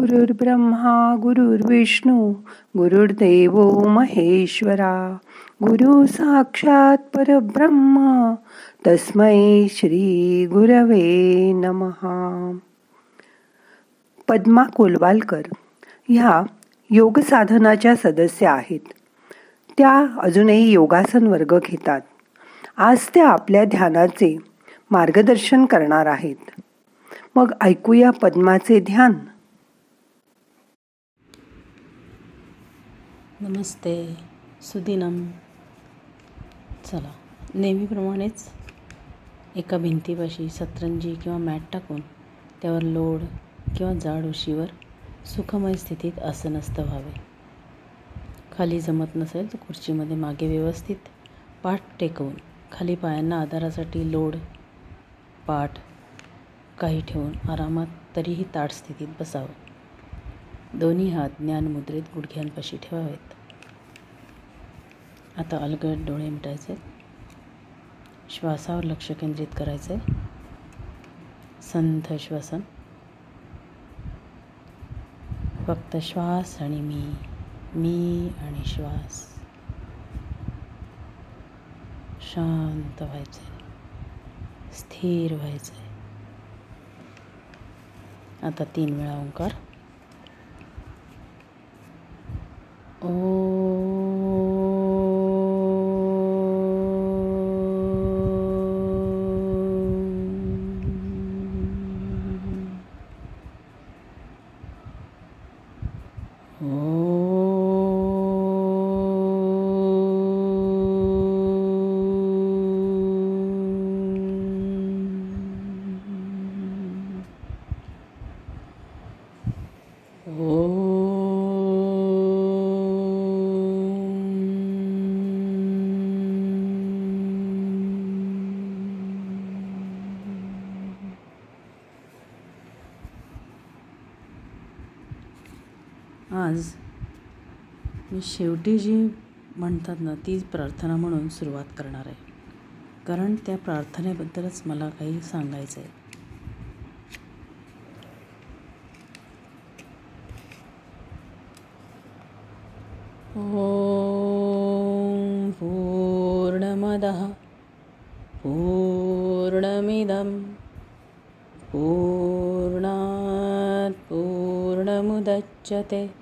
गुरुर्ब्रह्मा गुरुर्विष्णू गुरुर्देव महेश्वरा गुरु साक्षात परब्रह्म तस्मै श्री गुरवे नमहा पद्मा कोलवालकर ह्या योग साधनाच्या सदस्य आहेत. त्या अजूनही योगासन वर्ग घेतात. आज त्या आपल्या ध्यानाचे मार्गदर्शन करणार आहेत. मग ऐकूया पद्माचे ध्यान. नमस्ते सुदिनम. चला नेहमीप्रमाणेच एका भिंतीपाशी सतरंजी किंवा मॅट टाकून त्यावर लोड किंवा जाड उशीवर सुखमय स्थितीत आसनस्थ व्हावे. खाली जमत नसेल तर खुर्चीमध्ये मागे व्यवस्थित पाठ टेकवून खाली पायांना आधारासाठी लोड पाठ काही ठेवून आरामात तरीही ताट स्थितीत बसावं. दोन्ही हात ज्ञानमुद्रेत गुडघ्यांपाशी ठेवावेत. आता अलगद डोळे मिटायचे. श्वासावर लक्ष केंद्रित करायचे. संथ श्वसन. फक्त श्वास आणि मी. मी आणि श्वास. शांत व्हायचे. स्थिर व्हायचे. आता तीन वेळा ओंकार. ओ आज मी शेवटी जी म्हणतात ना ती प्रार्थना म्हणून सुरुवात करणार आहे. कारण त्या प्रार्थनेबद्दलच मला काही सांगायचं आहे ॐ पूर्णमदः पूर्णमिदं पूर्णात् पूर्णमुदच्यते।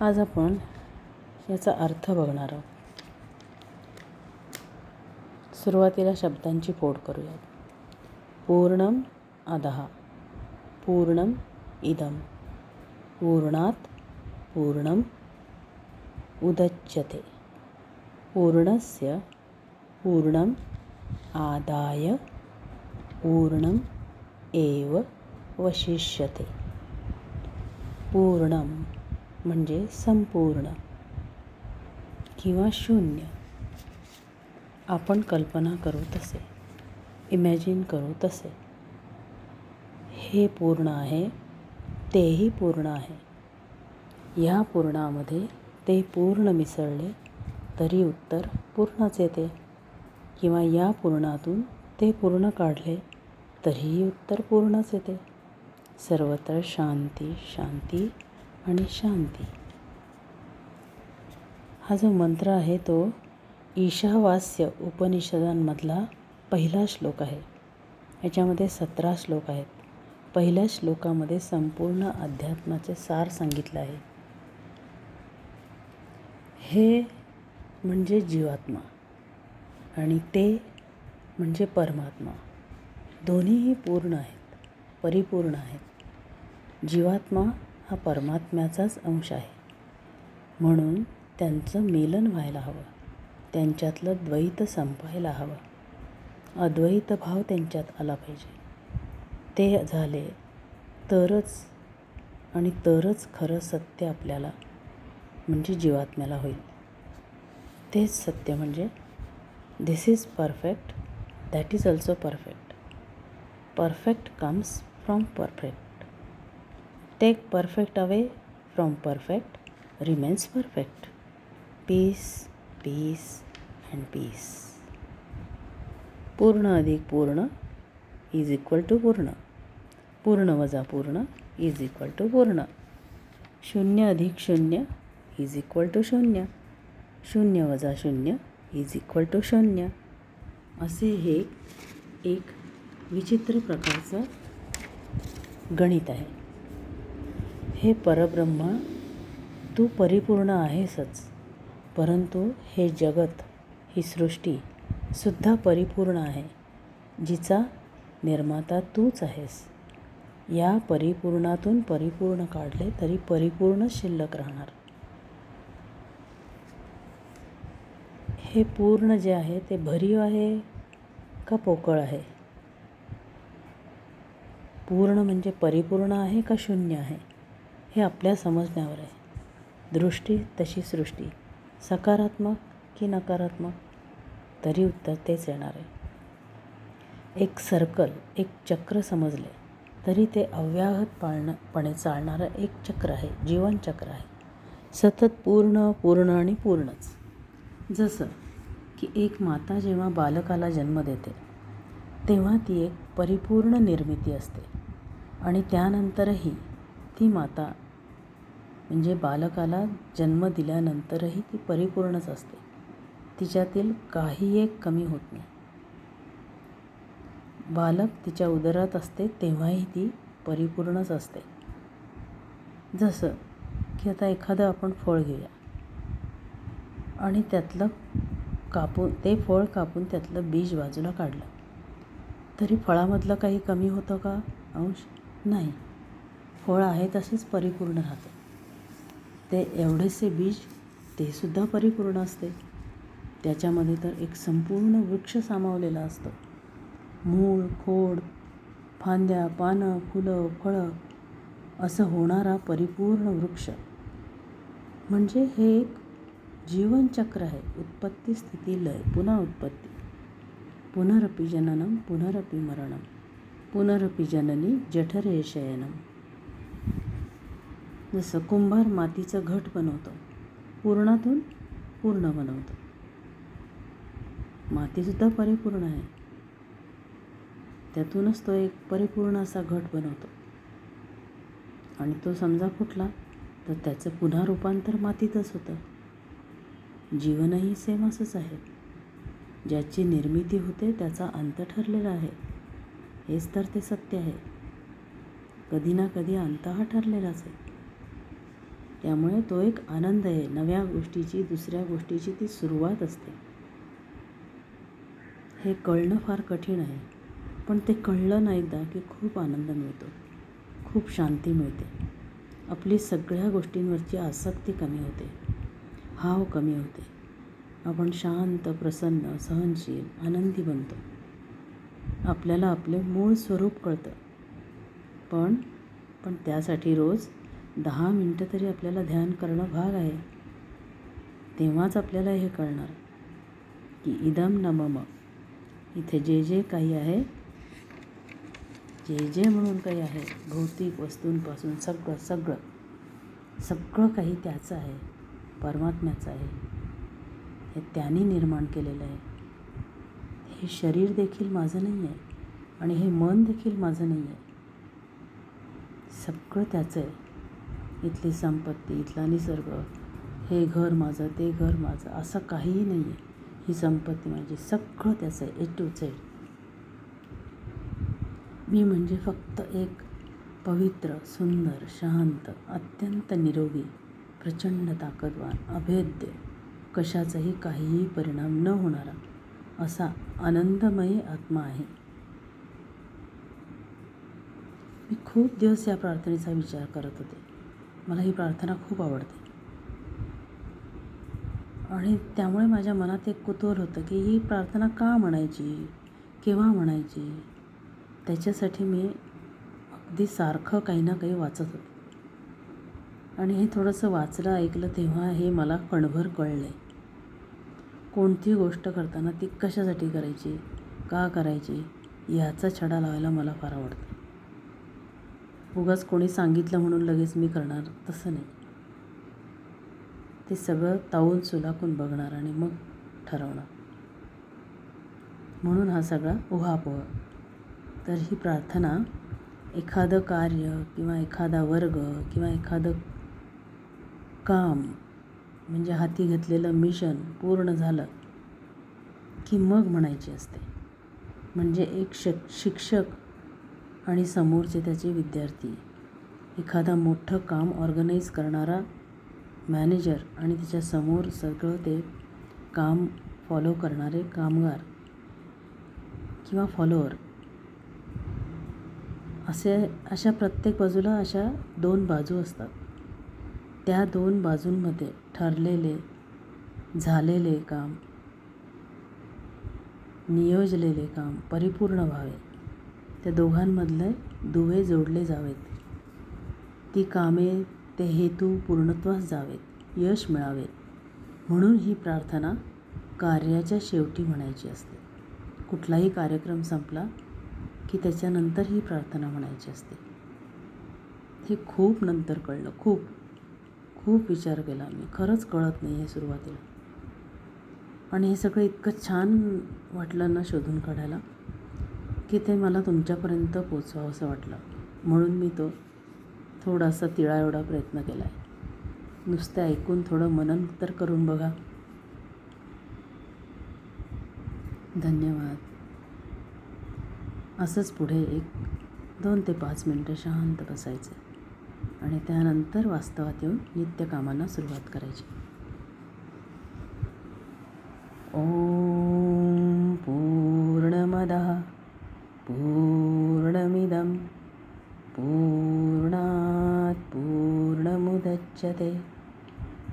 आज आपण याचा अर्थ बघणार आहोत. सुरुवातीला शब्दांची फोड करूयात. पूर्णम अदहा पूर्णम इदम पूर्णात पूर्णम उदच्यते. पूर्णस्य पूर्णम आदाय पूर्णम एव वशिष्यते. पूर्णम म्हणजे संपूर्ण किंवा शून्य. आपण कल्पना करू तसे इमॅजिन करू तसे. हे पूर्ण आहे तेही पूर्ण आहे. या पूर्णामध्ये ते पूर्ण मिसळले तरी उत्तर पूर्णच येते. किंवा या पूर्णातून ते पूर्ण काढले तरीही उत्तर पूर्णच येते. सर्वत्र शांती शांती आणि शांती. हा जो मंत्र आहे तो ईशावास्य उपनिषदांमधला पहिला श्लोक आहे. याच्यामध्ये सतरा श्लोक आहेत. पहिल्या श्लोकामध्ये संपूर्ण अध्यात्माचे सार सांगितलं आहे. हे म्हणजे जीवात्मा आणि ते म्हणजे परमात्मा. दोन्हीही पूर्ण आहेत परिपूर्ण आहेत. जीवात्मा हा परमात्म्याचाच अंश आहे. म्हणून त्यांचं मेलन व्हायला हवं. त्यांच्यातलं द्वैत संपायला हवं. अद्वैत भाव त्यांच्यात आला पाहिजे. ते झाले तरच आणि तरच खरं सत्य आपल्याला म्हणजे जीवात्म्याला होईल. तेच सत्य म्हणजे this is perfect that is also perfect perfect comes from perfect take perfect away from perfect remains perfect peace peace and peace पूर्ण अधिक पूर्ण इज इक्वल टू पूर्ण. पूर्ण वजा पूर्ण इज इक्वल टू पूर्ण. शून्य अधिक शून्य इज इक्वल टू शून्य. शून्य वजा शून्य इज इक्वल टू शून्य. असे हे एक विचित्र प्रकारचं गणित आहे. हे परब्रह्मा तू परिपूर्ण आहेसच. परंतु हे जगत ही सृष्टी सुद्धा परिपूर्ण आहे जिचा निर्माता तूच आहेस. या परिपूर्णातून परिपूर्ण काढले तरी परिपूर्ण शिल्लक राहणार. हे पूर्ण जे आहे ते भरीव आहे का पोकळ आहे? पूर्ण म्हणजे परिपूर्ण आहे का शून्य आहे? हे आपल्या समजण्यावर आहे. दृष्टी तशी सृष्टी. सकारात्मक की नकारात्मक? तरी उत्तर तेच येणार आहे. एक सर्कल एक चक्र समजले तरी ते अव्याहत पाळणपणे चालणारं एक चक्र आहे जीवनचक्र आहे. सतत पूर्ण पूर्ण आणि पूर्णच. जसं की एक माता जेव्हा बालकाला जन्म देते तेव्हा ती एक परिपूर्ण निर्मिती असते. आणि त्यानंतरही ती माता म्हणजे बालकाला जन्म दिल्यानंतरही ती परिपूर्णच असते. तिच्यातील काही एक कमी होत नाही. बालक तिच्या उदरात असते तेव्हाही ती परिपूर्णच असते. जसं की आता एखादं आपण फळ घेऊया. आणि त्यातलं कापून ते फळ कापून त्यातलं बीज बाजूला काढलं. तरी फळामधलं काही कमी होतं का अंश? नाही. फळ आहे तसेच परिपूर्ण राहतं. ते एवढेसे बीज ते सुद्धा परिपूर्ण असते. त्याच्यामध्ये तर एक संपूर्ण वृक्ष सामावलेला असतो. मूळ खोड फांद्या पानं फुलं फळं असं होणारा परिपूर्ण वृक्ष. म्हणजे हे एक जीवनचक्र आहे. उत्पत्ती स्थिती लय पुन्हा उत्पत्ती. पुनरपी जननम पुनरपी मरणम पुनरपी जननी जठरे शयनम जसं कुंभार मातीचं घट बनवतो. पूर्णातून पूर्ण बनवतो. मातीसुद्धा परिपूर्ण आहे. त्यातूनच तो एक परिपूर्ण असा घट बनवतो. आणि तो समजा फुटला तर त्याचं पुन्हा रूपांतर मातीतच होतं. जीवनही सेम असंच आहे. ज्याची निर्मिती होते त्याचा अंत ठरलेला आहे. हेच तर ते सत्य आहे. कधी ना कधी अंत हा ठरलेलाच आहे. त्यामुळे तो एक आनंद आहे. नव्या गोष्टीची दुसऱ्या गोष्टीची ती सुरुवात असते. हे कळणं फार कठीण आहे. पण ते कळलं ना एकदा की खूप आनंद मिळतो. खूप शांती मिळते. आपली सगळ्या गोष्टींवरची आसक्ती कमी होते. हाव कमी होते. आपण शांत प्रसन्न सहनशील आनंदी बनतो. आपल्याला आपले मूळ स्वरूप कळतं. पण पण त्यासाठी रोज दहा मिनटं तरी आपल्याला ध्यान करणं भाग आहे. तेव्हाच आपल्याला हे कळणार की इदम नमम. इथे जे जे काही आहे जे जे म्हणून काही आहे भौतिक वस्तूंपासून सगळं सगळं सगळं काही त्याचं आहे परमात्म्याचं आहे हे त्याने निर्माण केलेलं आहे. हे शरीर देखील माझं नाही आहे आणि हे मन देखील माझं नाही आहे सगळं त्याचं आहे. इथली संपत्ती इथला निसर्ग हे घर माझं ते घर माझं असं काहीही नाही आहे ही संपत्ती माझी सगळं त्याचं आहे ए टू झेड मी म्हणजे फक्त एक पवित्र सुंदर शांत अत्यंत निरोगी प्रचंड ताकदवान अभेद्य कशाचाही काहीही परिणाम न होणारा असा आनंदमयी आत्मा आहे. मी खूप दिवस या प्रार्थनेचा विचार करत होते. मला ही प्रार्थना खूप आवडते. आणि त्यामुळे माझ्या मनात एक कुतूहल होतं की ही प्रार्थना का म्हणायची? केव्हा म्हणायची? त्याच्यासाठी मी अगदी सारखं काही ना काही वाचत होते. आणि हे थोडंसं वाचलं ऐकलं तेव्हा हे मला कणभर कळलं. आहे कोणती गोष्ट करताना ती कशासाठी करायची? का करायची? याचा छडा लावायला मला फार आवडतं. उगाच कोणी सांगितलं म्हणून लगेच मी करणार तसं नाही. ते सगळं तावून सुलाखून बघणार आणि मग ठरवणार. म्हणून हा सगळा उहापोह. तर ही प्रार्थना एखादं कार्य किंवा एखादा वर्ग किंवा एखादं काम म्हणजे हाती घेतलेलं मिशन पूर्ण झालं की मग म्हणायची असते. म्हणजे एक शक शिक्षक आणि समोरचे त्याचे विद्यार्थी. एखादा मोठं काम ऑर्गनाईज करणारा मॅनेजर आणि त्याच्यासमोर सगळं ते काम फॉलो करणारे कामगार किंवा फॉलोअर. असे अशा प्रत्येक बाजूला अशा दोन बाजू असतात. त्या दोन बाजूंमध्ये ठरलेले झालेले काम नियोजलेले काम परिपूर्ण व्हावे. त्या दोघांमधले दुवे जोडले जावेत. ती कामे ते हेतू पूर्णत्वास जावेत यश मिळावे म्हणून ही प्रार्थना कार्याच्या शेवटी म्हणायची असते. कुठलाही कार्यक्रम संपला की त्याच्यानंतर ही प्रार्थना म्हणायची असते. हे खूप नंतर कळलं खूप. खूप विचार केला मी. खरंच कळत नाही हे सुरुवातीला. आणि हे सगळं इतकं छान वाटलं ना शोधून काढायला. की ते मला तुमच्यापर्यंत पोचवावं असं वाटलं. म्हणून मी तो थोडासा तिळा एवढा प्रयत्न केला आहे नुसतं ऐकून थोडं मनन तर करून बघा. धन्यवाद. असंच पुढे एक दोन ते पाच मिनटं शांत बसायचं. आणि त्यानंतर वास्तवात येऊन नित्यकामांना सुरुवात करायची. ओ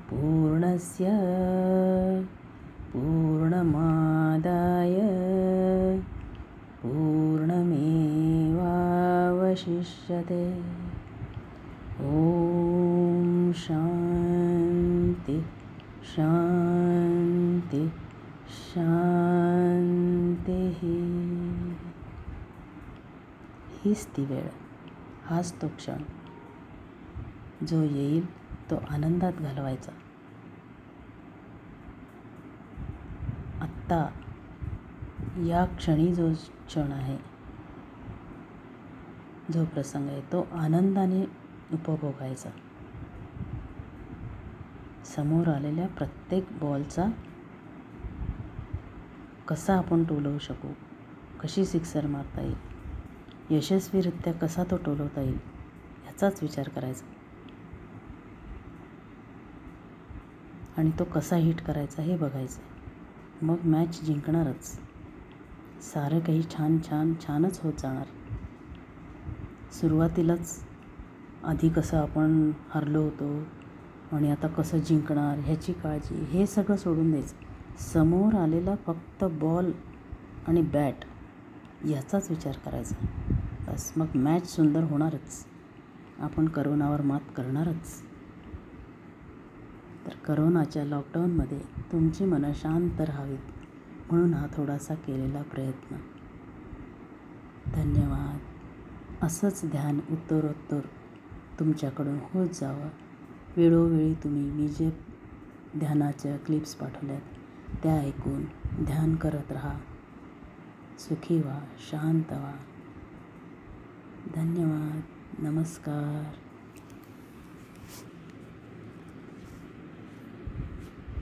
पूर्णस्य पूर्णमादाय पूर्णमेवावशिष्यते। ॐ शान्ति शान्ति शान्तिः। हीच ती वेळ हाच तो क्षण जो येईल तो आनंदात घालवायचा. आत्ता या क्षणी जो क्षण आहे जो प्रसंग आहे तो आनंदाने उपभोगायचा. समोर आलेल्या प्रत्येक बॉलचा कसा आपण टोलवू शकू? कशी सिक्सर मारता येईल? यशस्वीरित्या कसा तो टोलवता येईल? याचाच विचार करायचा. आणि तो कसा हिट करायचा हे बघायचं मग मॅच जिंकणारच. सारं काही छान छान छानच होत जाणार. सुरुवातीलाच आधी कसं आपण हरलो होतो आणि आता कसं जिंकणार ह्याची काळजी हे सगळं सोडून द्यायचं. समोर आलेला फक्त बॉल आणि बॅट याचाच विचार करायचा. बस मग मॅच सुंदर होणारच. आपण करोनावर मात करणारच. तर करोनाच्या लॉकडाऊनमध्ये तुमची मनं शांत राहावीत म्हणून हा थोडासा केलेला प्रयत्न. धन्यवाद. असंच ध्यान उत्तरोत्तर तुमच्याकडून होत जावं. वेळोवेळी तुम्ही मी जे ध्यानाच्या क्लिप्स पाठवल्यात त्या ऐकून ध्यान करत राहा. सुखी व्हा शांत व्हा. धन्यवाद. नमस्कार.